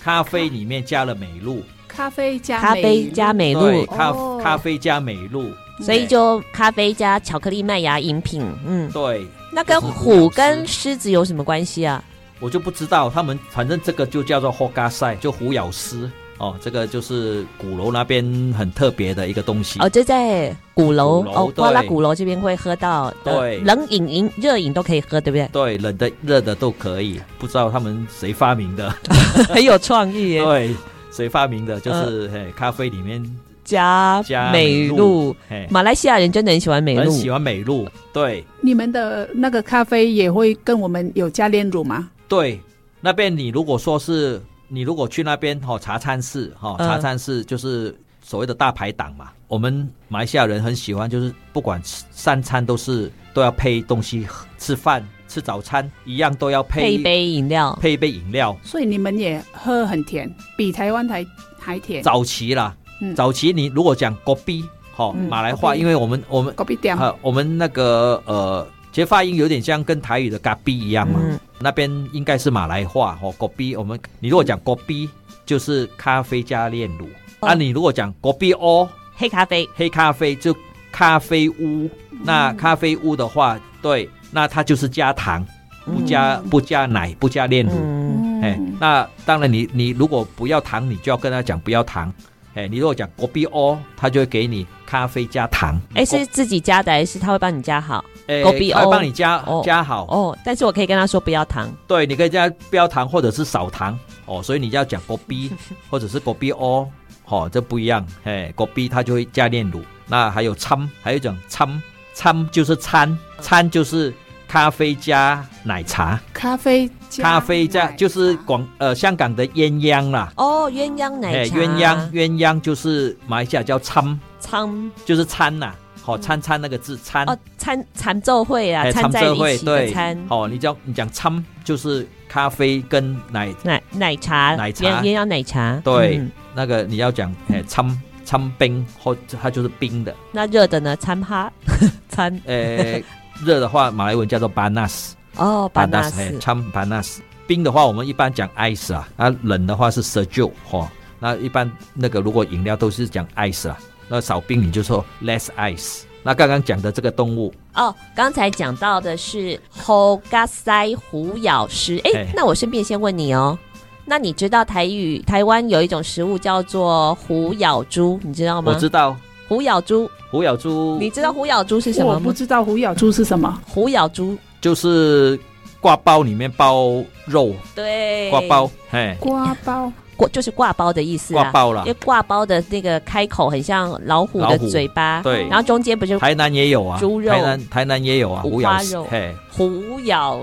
咖啡里面加了美露。咖啡加咖啡加美露，咖咖啡加美露，所以就咖啡加巧克力麦芽饮品。嗯，对。那跟虎跟狮子有什么关系啊？我就不知道，他们反正这个就叫做霍嘎塞，就虎咬丝哦。这个就是鼓楼那边很特别的一个东西哦。就在鼓楼哦，瓜拉鼓楼这边会喝到，对，冷饮饮、热饮都可以喝，对不对？对，冷的、热的都可以。不知道他们谁发明的，很有创意耶。对。谁发明的？就是、呃、嘿，咖啡里面加加美露。马来西亚人真的很喜欢美露，很喜欢美露。对，你们的那个咖啡也会跟我们有加炼乳吗？对，那边你如果说是你如果去那边哈、哦、茶餐室哈、哦、茶餐室就是所谓的大排档嘛。呃、我们马来西亚人很喜欢，就是不管吃三餐都是都要配东西吃饭。吃早餐一样都要配配一杯饮料，配一杯饮料。所以你们也喝很甜，比台湾还还甜。早期啦，嗯、早期你如果讲国币，哈、哦，嗯、马来话，因为我们我们国币店，呃，我们那个呃，其实发音有点像跟台语的咖币一样嘛。嗯、那边应该是马来话，哦，咖逼。我们你如果讲咖逼，就是咖啡加炼乳。哦、啊，你如果讲咖逼哦，黑咖啡，黑咖啡就咖啡屋。嗯、那咖啡屋的话，对。那它就是加糖，不加不加奶，不加炼乳。嗯、哎，那当然你你如果不要糖，你就要跟他讲不要糖。哎，你如果讲国币哦，他就会给你咖啡加糖。哎，是自己加的还是他会帮你加好？哎，国币哦，他会帮你加、哦、加好。哦，但是我可以跟他说不要糖。对，你可以加不要糖或者是少糖。哦，所以你就要讲国币 或者是国币哦。哦，这不一样。哎，国币他就会加炼乳。那还有掺，还有一种掺，掺就是掺，掺就是。咖啡加奶茶，咖啡咖啡加就是广呃香港的鸳鸯啦。哦，鸳鸯奶茶，鸳鸯鸳鸯就是马来西亚叫参参，就是参呐。好，参参那个字参哦，参参奏会啊，参在一起的参。哦，你叫你讲参就是咖啡跟奶奶奶茶奶茶鸳鸯奶茶。对，那个你要讲诶参参冰或它就是冰的。那热的呢？参哈 参诶。热的话，马来文叫做 banas 哦，banas，参 banas 冰的话，我们一般讲 ice 啊。那冷的话是 sejuk 哈。那一般那个如果饮料都是讲 ice 啊。那少冰你就说 less ice。那刚刚讲的这个动物哦，刚才讲到的是 hogasai 虎咬狮。哎，嘿那我顺便先问你哦，那你知道台语台湾有一种食物叫做虎咬猪，你知道吗？我知道。虎咬猪，虎咬猪，你知道虎咬猪是什么吗？我不知道虎咬猪是什么。虎咬猪就是挂包里面包肉，对，挂包，嘿，挂包，挂就是挂包的意思啊。挂包了，因为挂包的那个开口很像老虎的嘴巴，对，然后中间不就台南也有啊，猪肉，台南台南也有啊，虎咬肉，嘿，虎咬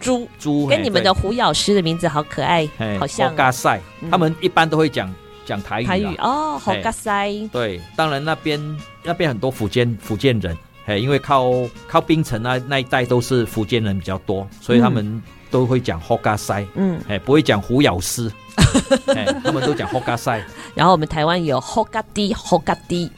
猪，猪跟你们的虎咬师的名字好可爱，好像。嘎塞，他们一般都会讲。讲台语，台语哦，好嘎塞。对，当然那边那边很多福建福建人，嘿，因为靠靠槟城那那一带都是福建人比较多，所以他们都会讲好嘎塞，嗯，哎，不会讲虎咬狮，他们都讲好嘎塞。然后我们台湾有好嘎滴，好嘎滴。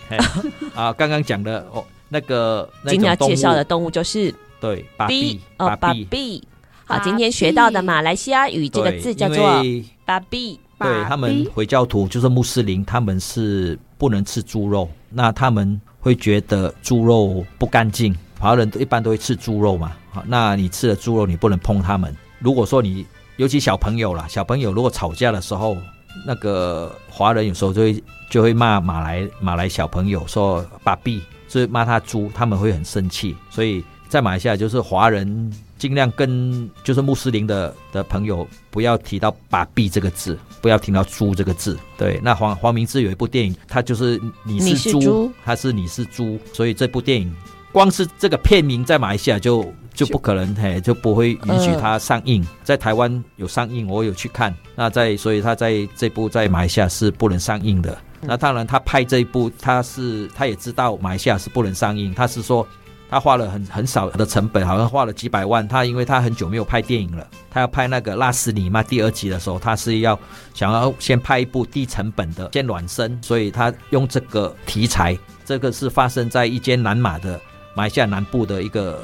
啊，刚刚讲的哦，那个今天要介绍的动物就是对，巴比哦，巴比。好，今天学到的马来西亚语这个字叫做巴比。对，他们回教徒就是穆斯林，他们是不能吃猪肉，那他们会觉得猪肉不干净。华人一般都会吃猪肉嘛，好，那你吃了猪肉，你不能碰他们。如果说你，尤其小朋友啦，小朋友如果吵架的时候，那个华人有时候就会就会骂马来马来小朋友说“爸比”，所以骂他猪，他们会很生气。所以在马来西亚，就是华人尽量跟就是穆斯林的的朋友不要提到“把币”这个字，不要提到“猪”这个字。对，那黄黄明志有一部电影，他就是你是猪，他是你是猪，所以这部电影光是这个片名在马来西亚就就不可能，嘿，就不会允许它上映。在台湾有上映，我有去看。那在所以他在这部在马来西亚是不能上映的。那当然，他拍这一部，他是他也知道马来西亚是不能上映。他是说，他花了很很少的成本，好像花了几百万。他因为他很久没有拍电影了，他要拍那个《拉斯尼嘛》第二集的时候，他是要想要先拍一部低成本的，先暖身。所以他用这个题材，这个是发生在一间南马的马来西亚南部的一个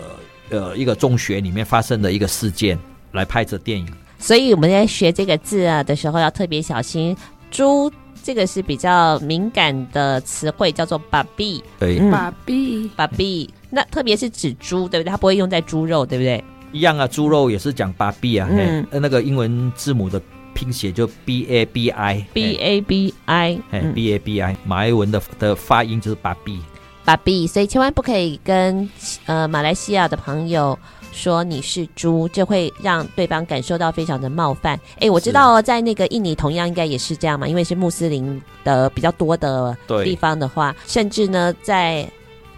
呃一个中学里面发生的一个事件来拍这电影。所以我们在学这个字啊的时候要特别小心，猪。这个是比较敏感的词汇，叫做“把币”。对，把币，把币。那特别是指猪，对不对？它不会用在猪肉，对不对？一样啊，猪肉也是讲把币啊。嗯，那个英文字母的拼写就 B A B I，B A B I，B A B I。马来文的的发音就是把币，把币。所以千万不可以跟呃马来西亚的朋友。说你是猪，这会让对方感受到非常的冒犯。哎，我知道在那个印尼同样应该也是这样嘛，因为是穆斯林的比较多的地方的话，甚至呢，在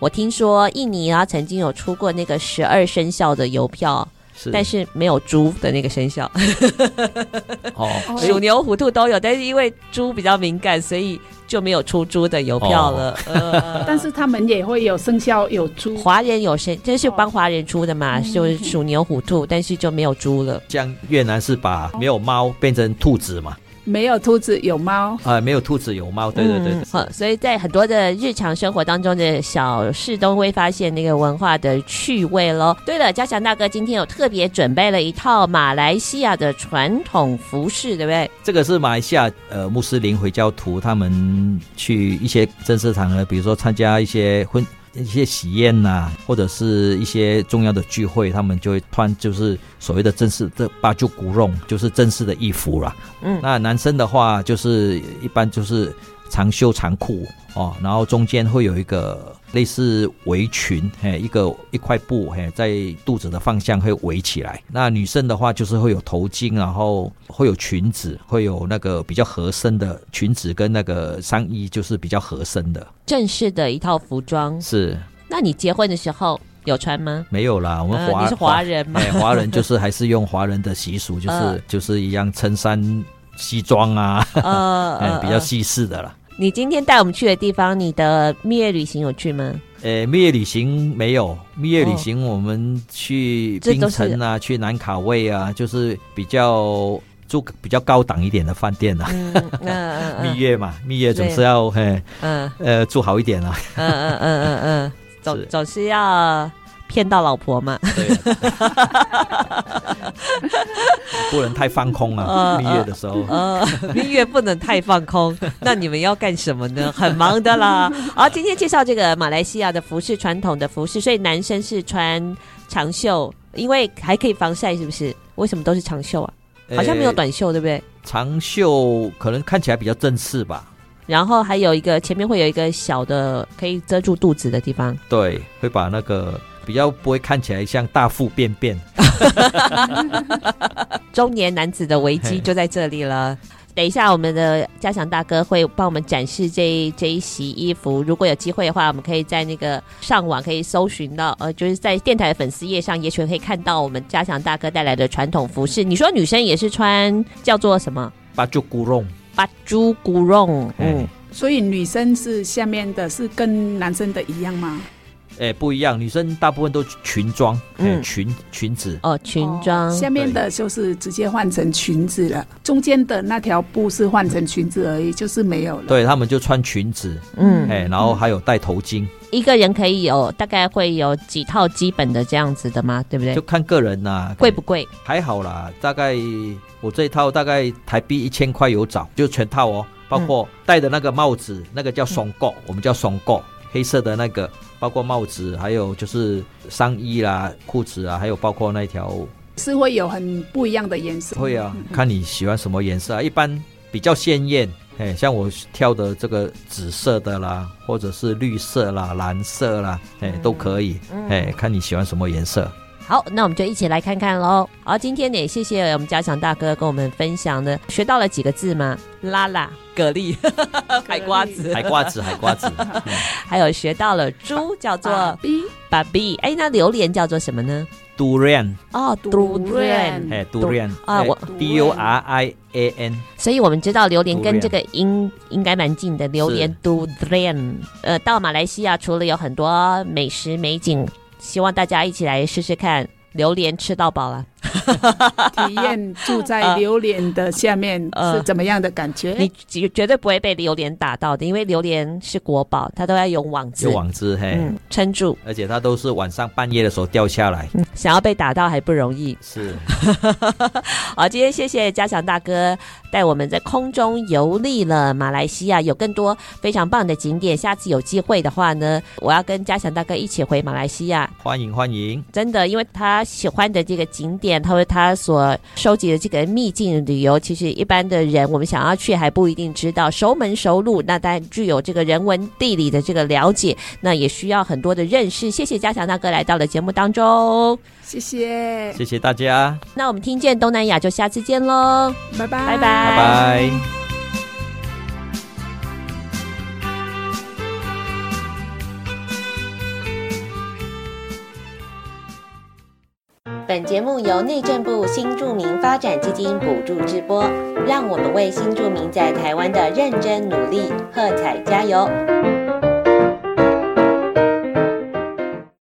我听说印尼啊曾经有出过那个十二生肖的邮票。是，但是没有猪的那个生肖，哦，鼠牛虎兔都有，但是因为猪比较敏感，所以就没有出猪的邮票了。哦。呃、但是他们也会有生肖有猪，华人有生，这是帮华人出的嘛，哦、就是鼠牛虎兔，但是就没有猪了。像越南是把没有猫变成兔子嘛。没有兔子，有猫啊、呃！没有兔子，有猫。对对对，对，好、嗯，所以在很多的日常生活当中的小事，都会发现那个文化的趣味喽。对了，嘉祥大哥今天有特别准备了一套马来西亚的传统服饰，对不对？这个是马来西亚呃穆斯林回教徒他们去一些正式场合，比如说参加一些婚。一些喜宴呐、啊，或者是一些重要的聚会，他们就会穿就是所谓的正式的八九古绒，就是正式的衣服啦。嗯，那男生的话就是一般就是长袖长裤哦，然后中间会有一个。类似围裙，嘿，一个一块布，嘿，在肚子的方向会围起来。那女生的话，就是会有头巾，然后会有裙子，会有那个比较合身的裙子跟那个上衣，就是比较合身的正式的一套服装。是。那你结婚的时候有穿吗？没有啦，我们华、呃、你是华人嘛，华人就是还是用华人的习俗，就是、呃、就是一样衬衫、西装啊，呃，呃 比较西式的啦。你今天带我们去的地方，你的蜜月旅行有去吗？呃，蜜月旅行没有。蜜月旅行我们去冰城啊，去南卡位啊，就是比较住比较高档一点的饭店啊。嗯 嗯嗯、蜜月嘛，蜜月总是要嘿，嗯呃住好一点啊。嗯嗯嗯嗯嗯，总 总是要。骗到老婆嘛？对，不能太放空啊！蜜月的时候，呃，蜜月不能太放空。那你们要干什么呢？很忙的啦。好，今天介绍这个马来西亚的服饰，传统的服饰，所以男生是穿长袖，因为还可以防晒，是不是？为什么都是长袖啊？好像没有短袖，对不对？长袖可能看起来比较正式吧。然后还有一个前面会有一个小的可以遮住肚子的地方。对，会把那个。比较不会看起来像大腹便便，中年男子的危机就在这里了。等一下，我们的嘉祥大哥会帮我们展示这一这一袭衣服。如果有机会的话，我们可以在那个上网可以搜寻到，呃，就是在电台的粉丝页上，也许可以看到我们嘉祥大哥带来的传统服饰。你说女生也是穿叫做什么？巴珠古隆，巴珠古绒。嗯，所以女生是下面的是跟男生的一样吗？哎，不一样，女生大部分都裙装，嗯，裙裙子哦，裙装，下面的就是直接换成裙子了，中间的那条布是换成裙子而已，就是没有了。对，他们就穿裙子，嗯，哎，然后还有戴头巾。一个人可以有大概会有几套基本的这样子的吗？对不对？就看个人啦，贵不贵？还好啦，大概我这一套大概台币一千块有找，就全套哦，包括戴的那个帽子，那个叫松果，我们叫松果，黑色的那个。包括帽子，还有就是上衣啦、裤子啊，还有包括那条，是会有很不一样的颜色。会啊，看你喜欢什么颜色啊。一般比较鲜艳，哎，像我跳的这个紫色的啦，或者是绿色啦、蓝色啦，哎，都可以。哎，看你喜欢什么颜色。好，那我们就一起来看看喽。好，今天呢，也谢谢我们嘉祥大哥跟我们分享的，学到了几个字吗？拉拉、蛤蜊、海瓜子、海瓜子、海瓜子，还有学到了猪叫做 b b b 哎，那榴莲叫做什么呢？durian。哦，durian，哎，durian。啊，我 d u r i a n，所以我们知道榴莲跟这个音应该蛮近的，榴莲 durian。呃，到马来西亚除了有很多美食美景，希望大家一起来试试看榴莲吃到饱了。体验住在榴莲的下面 是怎么样的感觉？你绝绝对不会被榴莲打到的，因为榴莲是国宝，它都要用网子，用网子嘿，嗯，撑住，而且它都是晚上半夜的时候掉下来，嗯，想要被打到还不容易。是，好，今天谢谢嘉祥大哥带我们在空中游历了马来西亚，有更多非常棒的景点。下次有机会的话呢，我要跟嘉祥大哥一起回马来西亚，欢迎欢迎，真的，因为他喜欢的这个景点。他说他所收集的这个秘境旅游，其实一般的人我们想要去还不一定知道，熟门熟路，那当然具有这个人文地理的这个了解，那也需要很多的认识。谢谢嘉祥大哥来到了节目当中，谢谢，谢谢大家。那我们听见东南亚就下次见喽，拜拜，拜拜，拜拜。本节目由内政部新住民发展基金补助直播，让我们为新住民在台湾的认真努力喝彩加油。